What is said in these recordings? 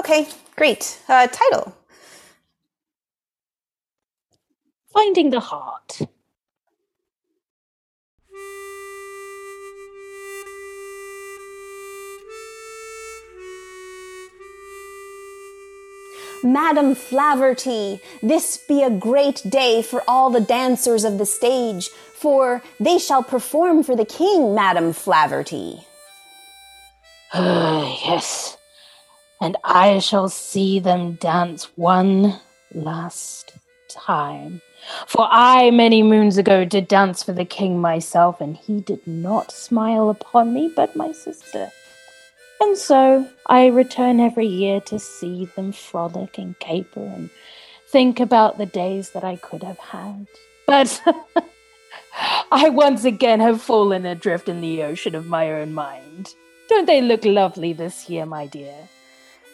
Okay, great. Uh, title. Finding the heart. Madam Flaverty, this be a great day for all the dancers of the stage, for they shall perform for the king, Madam Flaverty. Ah, yes, and I shall see them dance one last time. For I, many moons ago, did dance for the king myself, and he did not smile upon me, but my sister. And so I return every year to see them frolic and caper and think about the days that I could have had. But I once again have fallen adrift in the ocean of my own mind. Don't they look lovely this year, my dear?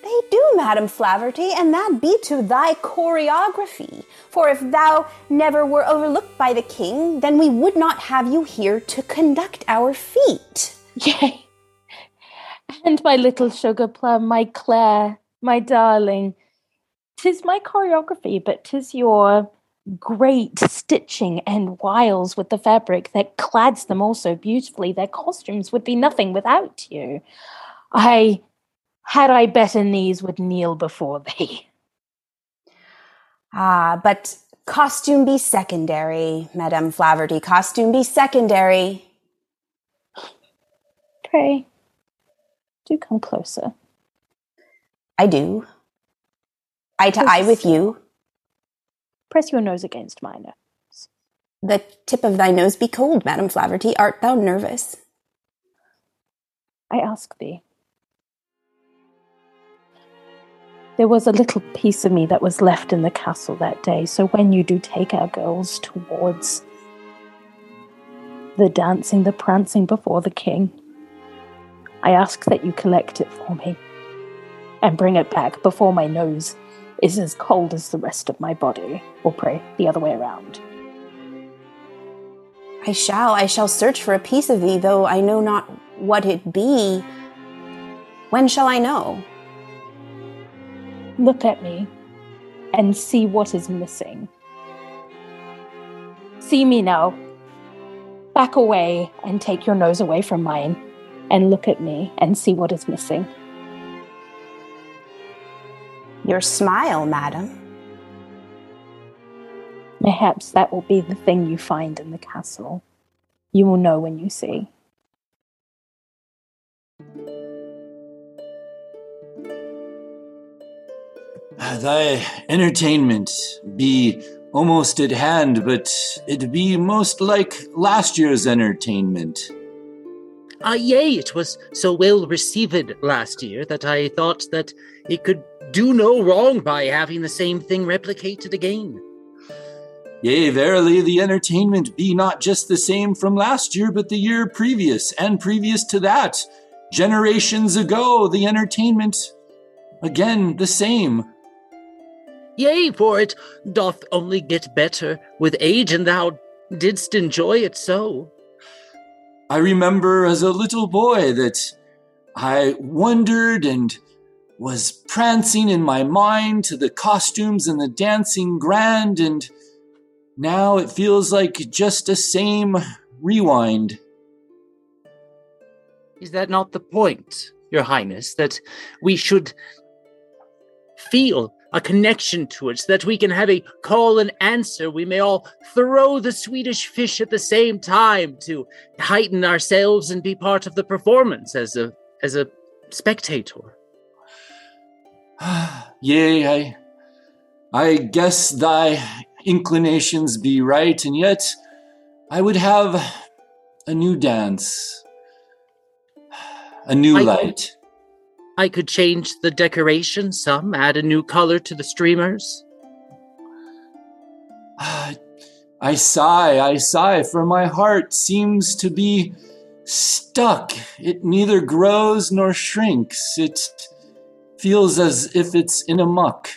They do, Madam Flaverty, and that be to thy choreography. For if thou never were overlooked by the king, then we would not have you here to conduct our feet. Yay! And my little sugar plum, my Claire, my darling. Tis my choreography, but tis your great stitching and wiles with the fabric that clads them all so beautifully. Their costumes would be nothing without you. I had I better knees would kneel before thee. Ah, but costume be secondary, Madame Flaverty. Costume be secondary. Pray, do come closer. I do. Eye to eye with you. Press your nose against my nose. The tip of thy nose be cold, Madame Flaverty. Art thou nervous? I ask thee. There was a little piece of me that was left in the castle that day, so when you do take our girls towards the dancing, the prancing before the king, I ask that you collect it for me and bring it back before my nose is as cold as the rest of my body, or pray the other way around. I shall, I shall search for a piece of thee, though I know not what it be. When shall I know? Look at me and see what is missing. See me now. Back away and take your nose away from mine and look at me and see what is missing. Your smile, madam. Perhaps that will be the thing you find in the castle. You will know when you see. Thy entertainment be almost at hand, but it be most like last year's entertainment. Ah, yea, it was so well received last year that I thought that it could do no wrong by having the same thing replicated again. Yea, verily, the entertainment be not just the same from last year, but the year previous, and previous to that. Generations ago, the entertainment, again, the same. Yea, for it doth only get better with age, and thou didst enjoy it so. I remember as a little boy that I wondered and was prancing in my mind to the costumes and the dancing grand, and now it feels like just a same rewind. Is that not the point, Your Highness, that we should feel a connection to it so that we can have a call and answer. We may all throw the Swedish fish at the same time to heighten ourselves and be part of the performance as a as a spectator. Yea, I I guess thy inclinations be right, and yet I would have a new dance. A new I- light. I could change the decoration some, add a new color to the streamers. I sigh, I sigh, for my heart seems to be stuck. It neither grows nor shrinks. It feels as if it's in a muck.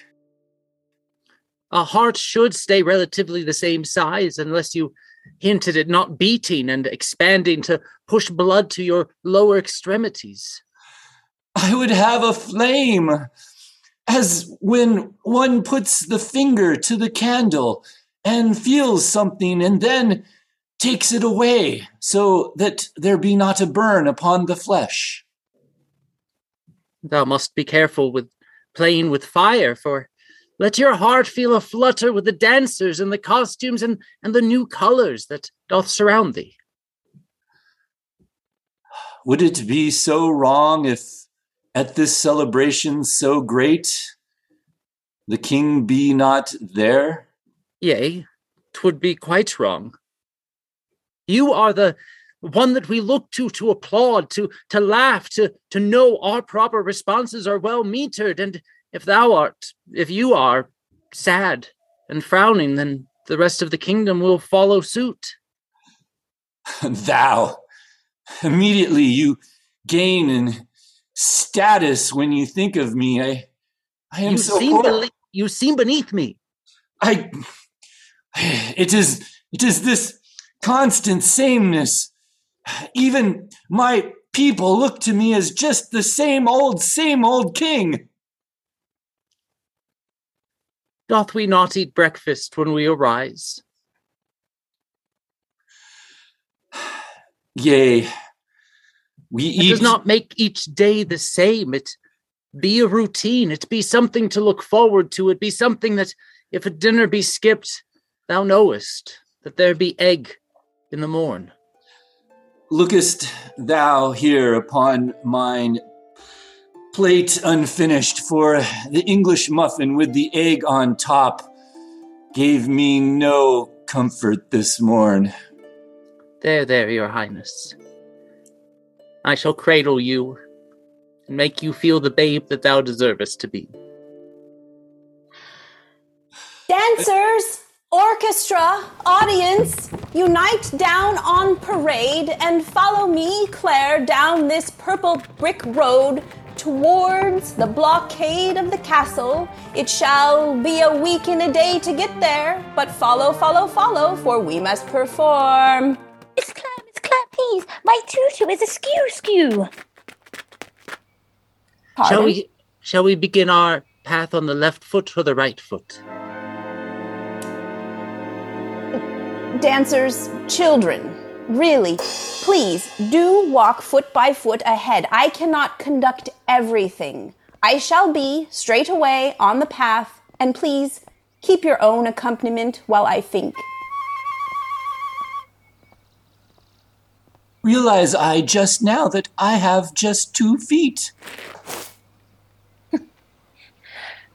A heart should stay relatively the same size unless you hinted at not beating and expanding to push blood to your lower extremities. I would have a flame. as when one puts the finger to the candle and feels something and then takes it away so that there be not a burn upon the flesh. Thou must be careful with playing with fire, for let your heart feel a flutter with the dancers and the costumes and, and the new colors that doth surround thee. Would it be so wrong if at this celebration so great the king be not there? Yea, twould be quite wrong. You are the one that we look to to applaud, to to laugh, to to know our proper responses are well metered. And if thou art, if you are sad and frowning, then the rest of the kingdom will follow suit. thou immediately you gain in status when you think of me. I I am you so seem you seem beneath me. I it is it is this constant sameness. Even my people look to me as just the same old, same old king. Doth we not eat breakfast when we arise? Yea, we It does not make each day the same. It be a routine. It be something to look forward to. It be something that, if a dinner be skipped, thou knowest that there be egg in the morn. lookest thou here upon mine plate unfinished, for the English muffin with the egg on top gave me no comfort this morn. There, there, your highness. I shall cradle you and make you feel the babe that thou deservest to be. Dancers, orchestra, audience, unite down on parade and follow me, Claire, down this purple brick road towards the blockade of the castle. It shall be a week and a day to get there, but follow, follow, follow, for we must perform. Miss Claire, Miss Claire, please. My tutu is a skew. Shall Pardon? we shall we begin our path on the left foot or the right foot? Dancers, children, really, please do walk foot by foot ahead. I cannot conduct everything. I shall be straight away on the path, and please keep your own accompaniment while I think. Realize I just now that I have just two feet.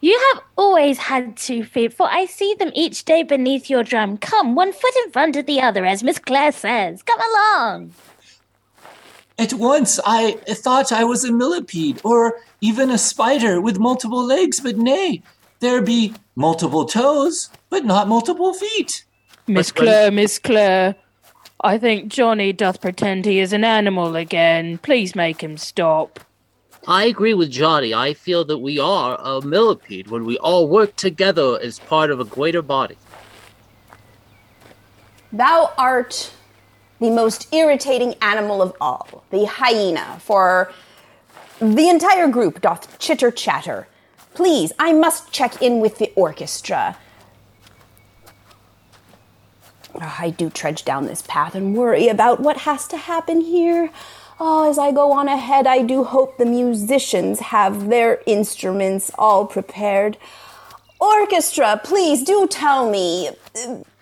You have always had two feet, for I see them each day beneath your drum. Come, one foot in front of the other, as Miss Claire says. Come along. At once I thought I was a millipede, or even a spider with multiple legs, but nay, there be multiple toes, but not multiple feet. Miss But when- Claire, Miss Claire, I think Johnny doth pretend he is an animal again. Please make him stop. I agree with Johnny. I feel that we are a millipede when we all work together as part of a greater body. Thou art the most irritating animal of all, the hyena, for the entire group doth chitter chatter. Please, I must check in with the orchestra. Ah, I do trudge down this path and worry about what has to happen here. Oh, as I go on ahead, I do hope the musicians have their instruments all prepared. Orchestra, please do tell me.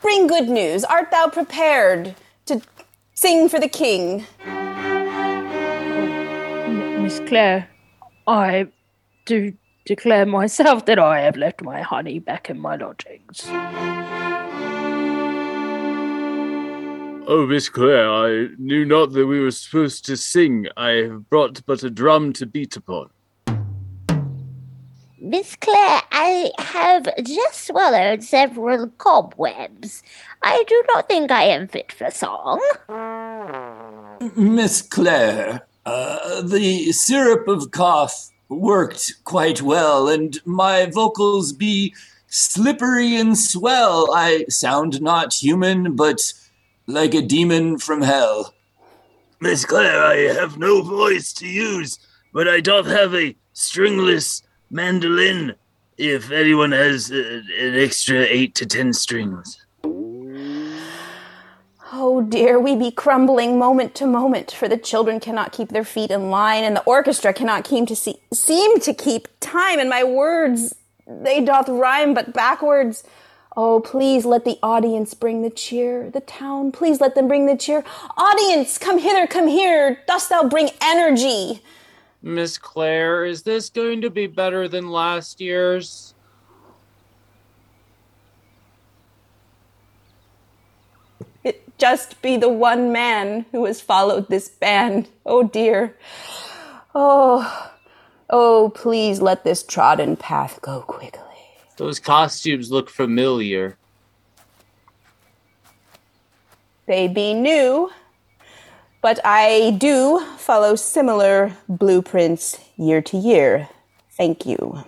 Bring good news. Art thou prepared to sing for the king? Miss Claire, I do declare myself that I have left my honey back in my lodgings. Oh, Miss Claire, I knew not that we were supposed to sing. I have brought but a drum to beat upon. Miss Claire, I have just swallowed several cobwebs. I do not think I am fit for song. Miss Claire, uh, the syrup of cough worked quite well, and my vocals be slippery and swell. I sound not human, but like a demon from hell. Miss Claire, I have no voice to use, but I doth have a stringless mandolin if anyone has uh, an extra eight to ten strings. Oh dear, we be crumbling moment to moment, for the children cannot keep their feet in line, and the orchestra cannot keep to see- seem to keep time, and my words, they doth rhyme but backwards. Oh, please let the audience bring the cheer. The town, please let them bring the cheer. Audience, come hither, come here. Dost thou bring energy? Miss Claire, is this going to be better than last year's? It just be the one man who has followed this band. Oh dear. Oh, oh, please let this trodden path go quickly. Those costumes look familiar. They be new, but I do follow similar blueprints year to year. Thank you.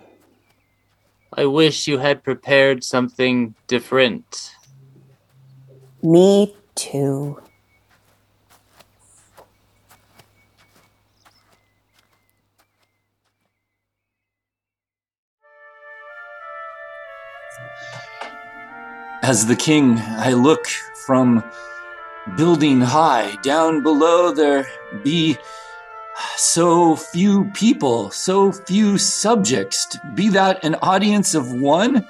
I wish you had prepared something different. Me too. As the king, I look from building high. Down below, there be so few people, so few subjects. Be that an audience of one,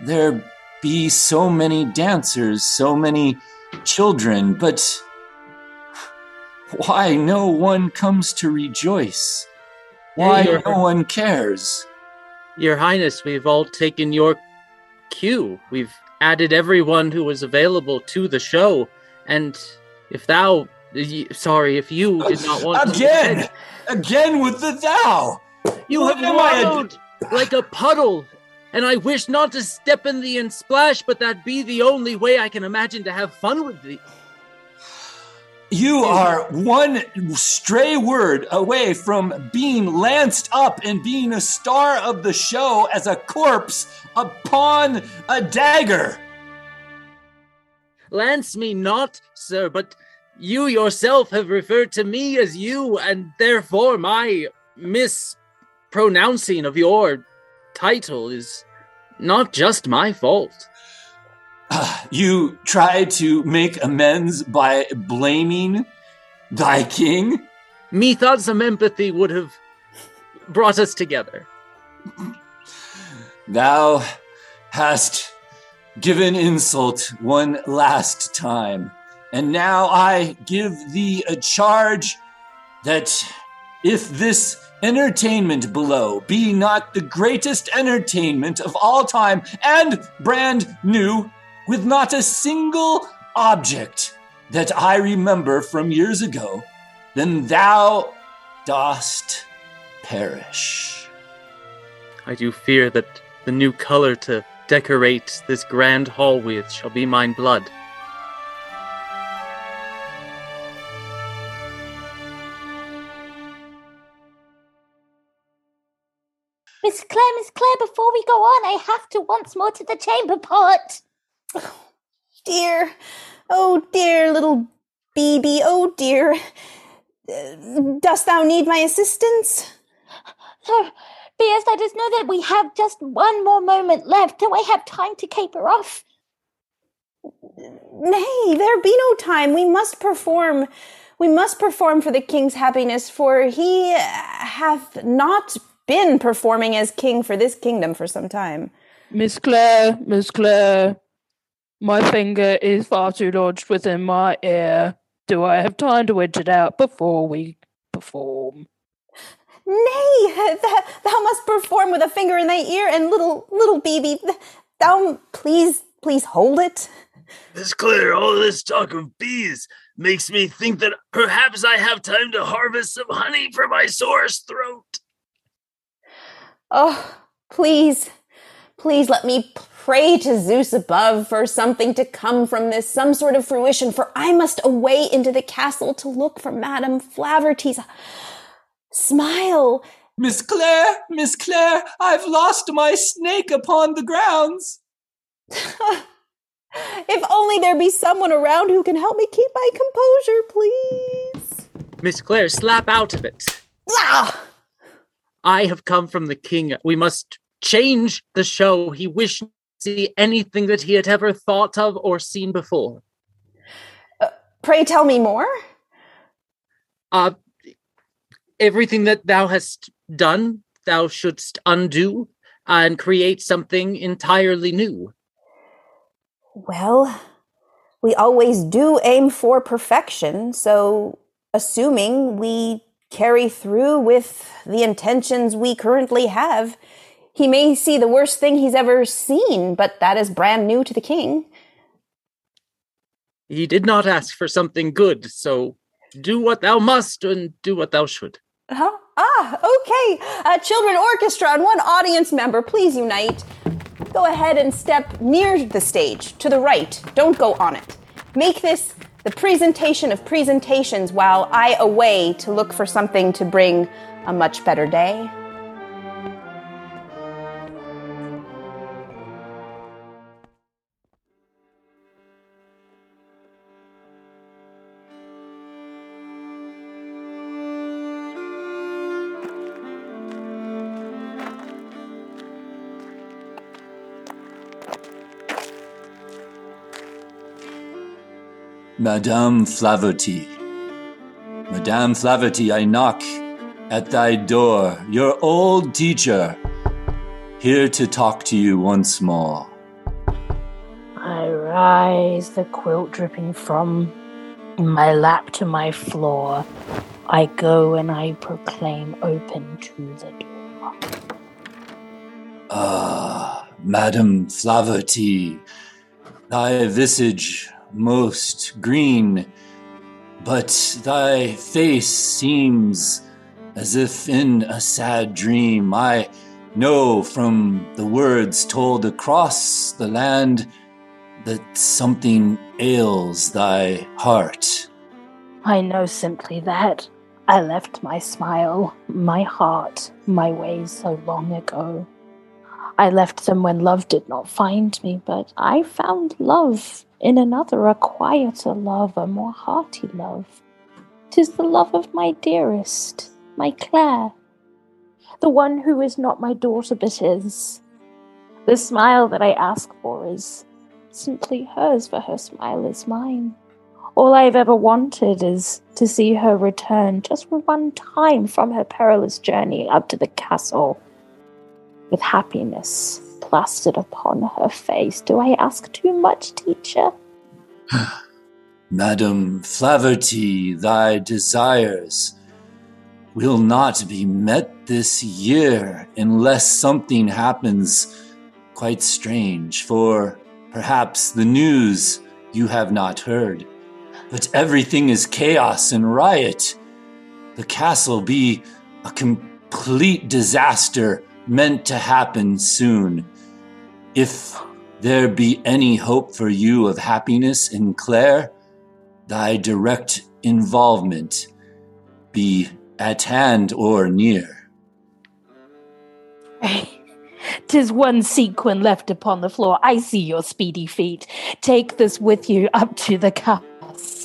there be so many dancers, so many children, but why no one comes to rejoice? Why no one cares? Your Highness, we've all taken your cue. We've added everyone who was available to the show. And if thou, sorry, if you did not want Again! to. Again with the thou! You What have am I a- wallowed like a puddle. And I wish not to step in thee and splash, but that be the only way I can imagine to have fun with thee. You are one stray word away from being lanced up and being a star of the show as a corpse upon a dagger. Lance me not, sir, but you yourself have referred to me as you, and therefore my mispronouncing of your title is not just my fault. You try to make amends by blaming thy king? Methought some empathy would have brought us together. Thou hast given insult one last time, and now I give thee a charge that if this entertainment below be not the greatest entertainment of all time and brand new, with not a single object that I remember from years ago, then thou dost perish. I do fear that the new color to decorate this grand hall with shall be mine blood. Miss Claire, Miss Claire, before we go on, I have to once more to the chamber pot. Oh, dear, oh dear little BB, oh dear. Uh, Dost thou need my assistance? Sir, B.S. let us know that we have just one more moment left. Do I have time to caper off? Nay, there be no time. We must perform. We must perform for the king's happiness, for he hath not been performing as king for this kingdom for some time. Miss Claire, Miss Claire, my finger is far too lodged within my ear. Do I have time to edge it out before we perform? Nay, th- thou must perform with a finger in thy ear, and little little BB, th- thou please please hold it. Miss Claire all this talk of bees makes me think that perhaps I have time to harvest some honey for my sore throat. Oh, please, please let me pray to Zeus above for something to come from this, some sort of fruition, for I must away into the castle to look for Madame Flaverty's smile. Miss Claire, Miss Claire, I've lost my snake upon the grounds. If only there be someone around who can help me keep my composure, please. Miss Claire, slap out of it. Ah! I have come from the king. We must change the show. He wished to see anything that he had ever thought of or seen before. Pray tell me more. Uh, everything that thou hast done, thou shouldst undo and create something entirely new. Well, we always do aim for perfection, so assuming we carry through with the intentions we currently have, he may see the worst thing he's ever seen, but that is brand new to the king. He did not ask for something good, so do what thou must and do what thou should. Huh? Ah, okay. Uh, children orchestra and one audience member, please unite. Go ahead and step near the stage, to the right. Don't go on it. Make this the presentation of presentations while I away to look for something to bring a much better day. Madame Flaverty. Madame Flaverty, I knock at thy door, your old teacher, here to talk to you once more. I rise, the quilt dripping from my lap to my floor. I go and I proclaim open to the door. Ah, Madame Flaverty, thy visage most green, but thy face seems as if in a sad dream. I know from the words told across the land that something ails thy heart. I know simply that I left my smile, my heart, my ways so long ago. I left them when love did not find me, but I found love in another, a quieter love, a more hearty love. Tis the love of my dearest, my Claire, the one who is not my daughter but is. The smile that I ask for is simply hers, for her smile is mine. All I've ever wanted is to see her return just one time from her perilous journey up to the castle with happiness plastered upon her face. Do I ask too much, teacher? Madam Flaverty, thy desires will not be met this year unless something happens quite strange, for perhaps the news you have not heard. But everything is chaos and riot. The castle be a complete disaster meant to happen soon. If there be any hope for you of happiness in Claire, thy direct involvement be at hand or near. Tis one sequin left upon the floor. I see your speedy feet. Take this with you up to the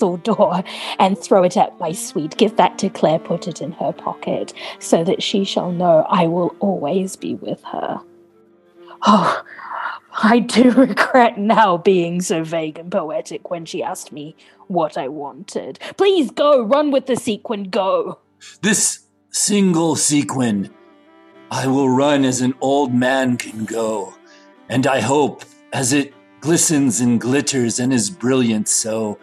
castle door and throw it at my sweet. Give that to Claire, put it in her pocket, so that she shall know I will always be with her. Oh, I do regret now being so vague and poetic when she asked me what I wanted. Please go, run with the sequin, go. This single sequin, I will run as an old man can go, and I hope, as it glistens and glitters and is brilliant so,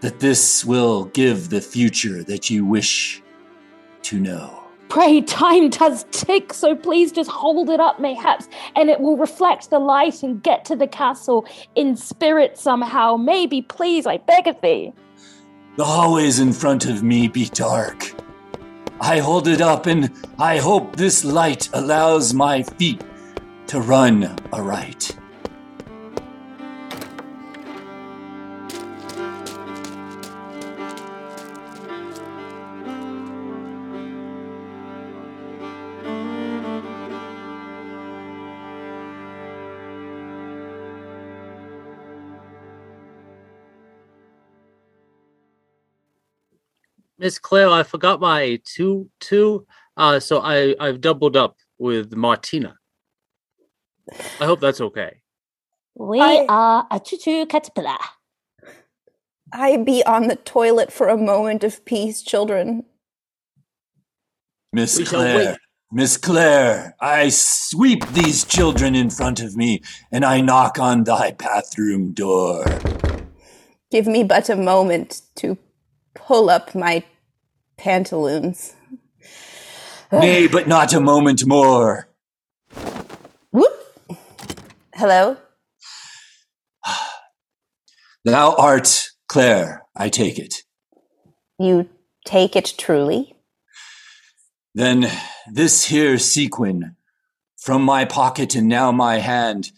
that this will give the future that you wish to know. Pray, time does tick, so please just hold it up, mayhaps, and it will reflect the light and get to the castle in spirit somehow. Maybe, please, I beg of thee. The hallways in front of me be dark. I hold it up, and I hope this light allows my feet to run aright. Miss Claire, I forgot my two two. Uh, so I I've doubled up with Martina. I hope that's okay. We I- are a tutu caterpillar. I be on the toilet for a moment of peace, children. Miss We Claire. Miss Claire, I sweep these children in front of me, and I knock on thy bathroom door. Give me but a moment to pull up my pantaloons. Nay, but not a moment more. Whoop! Hello? Thou art Claire, I take it. You take it truly? Then this here sequin, from my pocket and now my hand,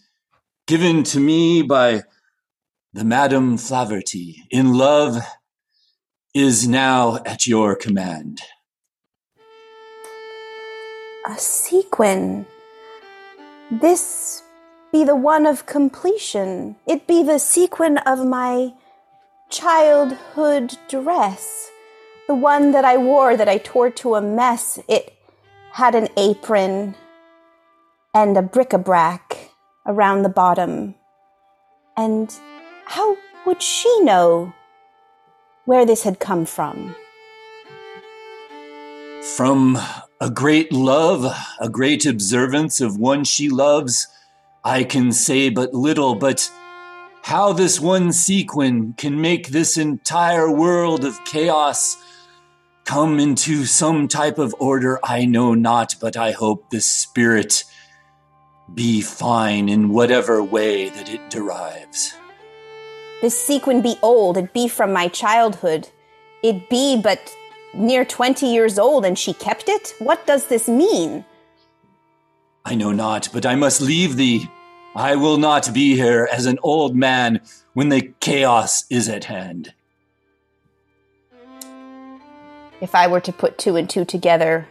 given to me by the Madam Flaverty in love, is now at your command. A sequin. This be the one of completion. It be the sequin of my childhood dress. The one that I wore that I tore to a mess. It had an apron and a bric-a-brac around the bottom. And how would she know where this had come from? From a great love, a great observance of one she loves, I can say but little, but how this one sequin can make this entire world of chaos come into some type of order, I know not, but I hope the spirit be fine in whatever way that it derives. This sequin be old, it be from my childhood. It be but near twenty years old, and she kept it? What does this mean? I know not, but I must leave thee. I will not be here as an old man when the chaos is at hand. If I were to put two and two together,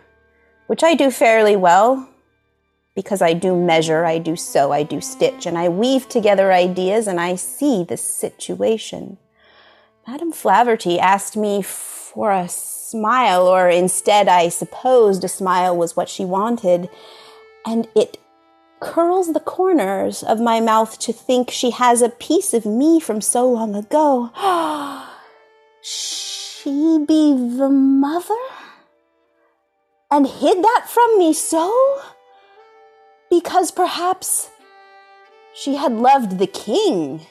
which I do fairly well, because I do measure, I do sew, I do stitch, and I weave together ideas and I see the situation. Madame Flaverty asked me for a smile, or instead, I supposed a smile was what she wanted, and it curls the corners of my mouth to think she has a piece of me from so long ago. she be the mother? And hid that from me so? Because perhaps she had loved the king.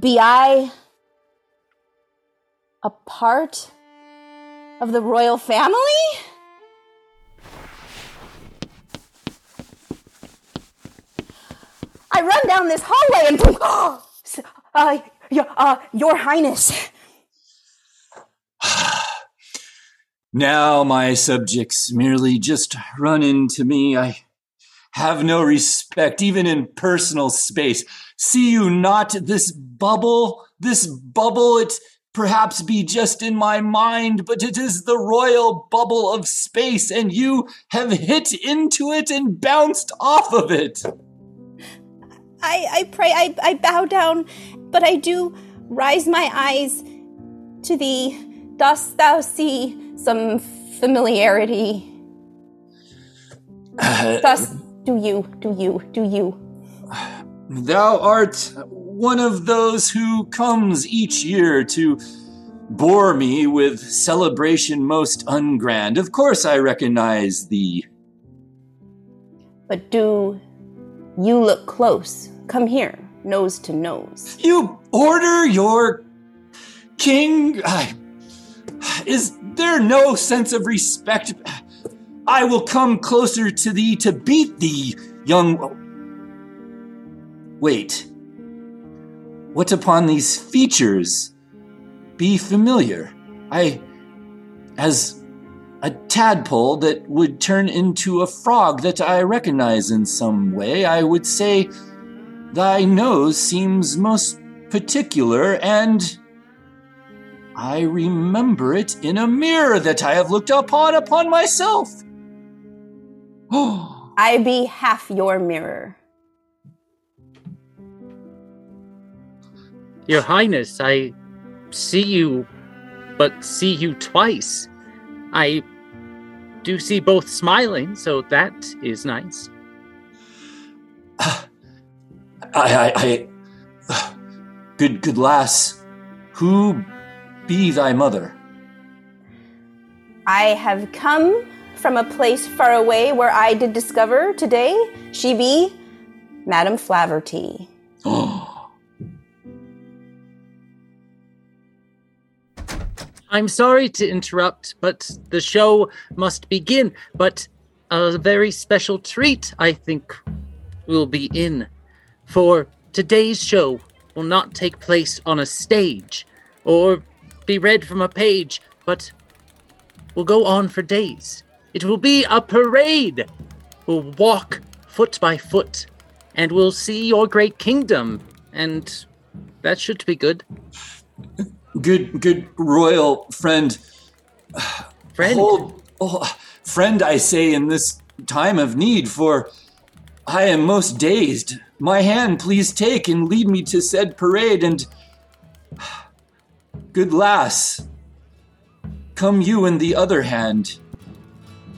Be I a part of the royal family? I run down this hallway and boom! uh, your, uh, your Highness. Now my subjects merely just run into me. I have no respect, even in personal space. See you not this bubble? This bubble, it perhaps be just in my mind, but it is the royal bubble of space, and you have hit into it and bounced off of it. I, I pray, I, I bow down, but I do rise my eyes to thee. Dost thou see some familiarity? Thus, do you, do you, do you? Thou art one of those who comes each year to bore me with celebration most ungrand. Of course, I recognize thee. But do you look close? Come here, nose to nose. You order your king? I, is there no sense of respect? I will come closer to thee to beat thee, young. Wait. What upon these features be familiar? I. as a tadpole that would turn into a frog that I recognize in some way, I would say thy nose seems most particular, and I remember it in a mirror that I have looked upon upon myself. I be half your mirror. Your Highness, I see you, but see you twice. I do see both smiling, so that is nice. I, I, I, good, good lass, who be thy mother? I have come from a place far away where I did discover today she be Madame Flaverty. I'm sorry to interrupt, but the show must begin. But a very special treat, I think, will be in. For today's show will not take place on a stage or be read from a page, but will go on for days. It will be a parade. We'll walk foot by foot, and we'll see your great kingdom, and that should be good. Good, good royal friend. Friend, Hold, oh, friend, I say, in this time of need, for I am most dazed. My hand, please take and lead me to said parade, and good lass, come you in the other hand,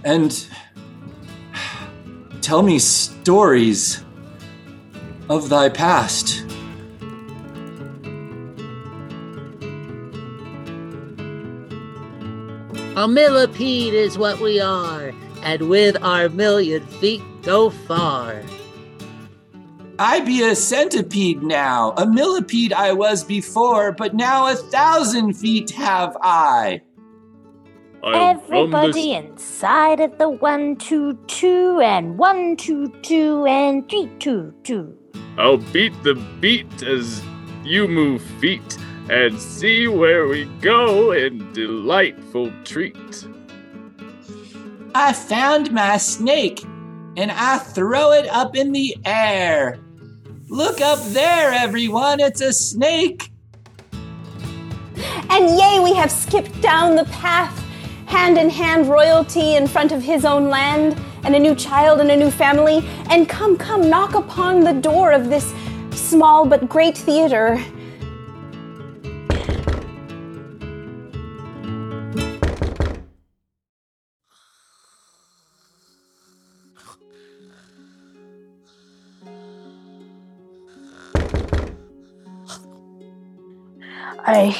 and tell me stories of thy past. a millipede is what we are, and with our million feet go far. I be a centipede now. A millipede I was before, but now a thousand feet have I. Everybody inside of the one two two and one two two and three two two. I'll beat the beat as you move feet and see where we go in delightful treat. I found my snake, and I throw it up in the air. Look up there, everyone, it's a snake. And yea, we have skipped down the path, hand in hand, royalty in front of his own land, and a new child and a new family. And come, come, knock upon the door of this small but great theater.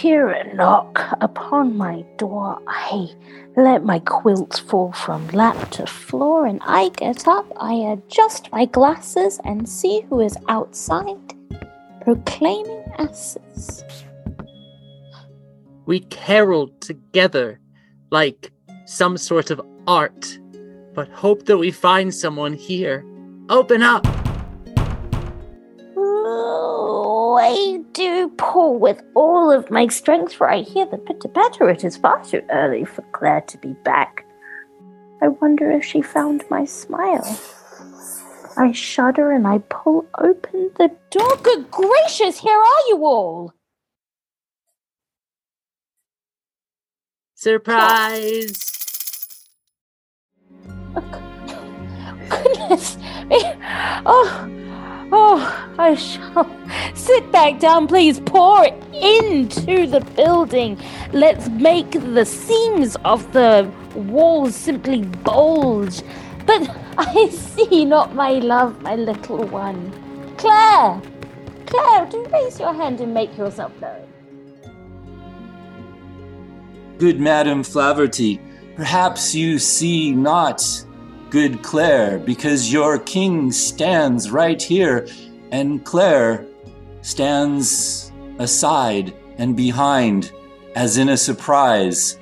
Hear a knock upon my door. I let my quilts fall from lap to floor and I get up. I adjust my glasses and see who is outside proclaiming asses. We caroled together like some sort of art, but hope that we find someone here. Open up! I do pull with all of my strength, for I hear the pitter patter. It is far too early for Claire to be back. I wonder if she found my smile. I shudder and I pull open the door. Good gracious, here are you all! Surprise! Oh, Goodness! Oh, oh, I shall sit back down, please. Pour it into the building. Let's make the seams of the walls simply bulge. But I see not my love, my little one. Claire! Claire, do raise your hand and make yourself known. Good Madam Flaverty, perhaps you see not good Claire, because your king stands right here, and Claire stands aside and behind, as in a surprise,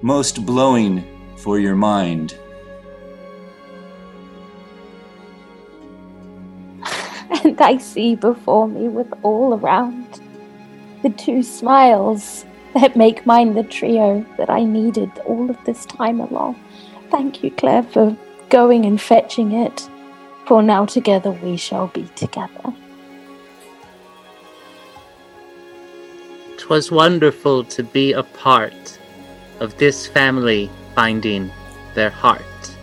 most blowing for your mind. and I see before me with all around the two smiles that make mine the trio that I needed all of this time along. Thank you, Claire, for going and fetching it, for now together we shall be together. 'Twas wonderful to be a part of this family finding their heart.